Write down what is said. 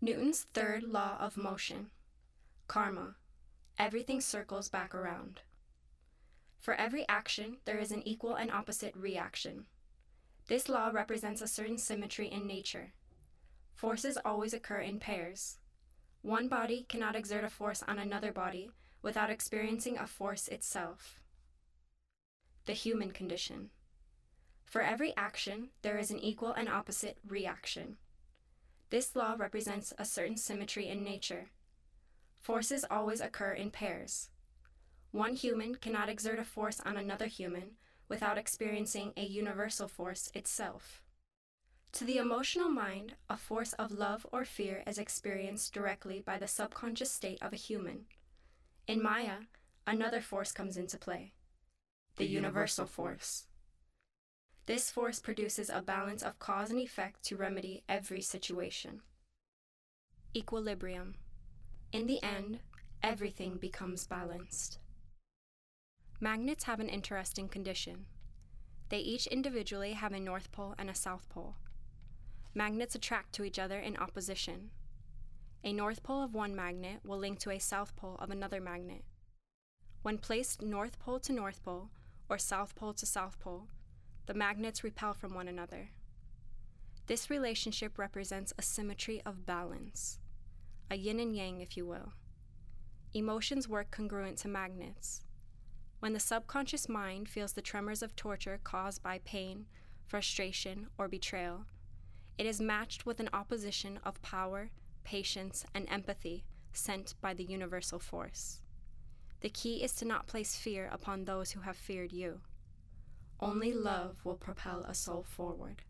Newton's third law of motion karma. Everything circles back around. For every action, there is an equal and opposite reaction. This law represents a certain symmetry in nature. Forces always occur in pairs. One body cannot exert a force on another body without experiencing a force itself. The human condition. For every action, there is an equal and opposite reaction. This law represents a certain symmetry in nature. Forces always occur in pairs. One human cannot exert a force on another human without experiencing a universal force itself. To the emotional mind, a force of love or fear is experienced directly by the subconscious state of a human. In Maya, another force comes into play the universal force. This force produces a balance of cause and effect to remedy every situation. Equilibrium. In the end, everything becomes balanced. Magnets have an interesting condition. They each individually have a north pole and a south pole. Magnets attract to each other in opposition. A north pole of one magnet will link to a south pole of another magnet. When placed north pole to north pole or south pole to south pole, the magnets repel from one another. This relationship represents a symmetry of balance, a yin and yang, if you will. Emotions work congruent to magnets. When the subconscious mind feels the tremors of torture caused by pain, frustration, or betrayal, it is matched with an opposition of power, patience, and empathy sent by the universal force. The key is to not place fear upon those who have feared you. Only love will propel a soul forward.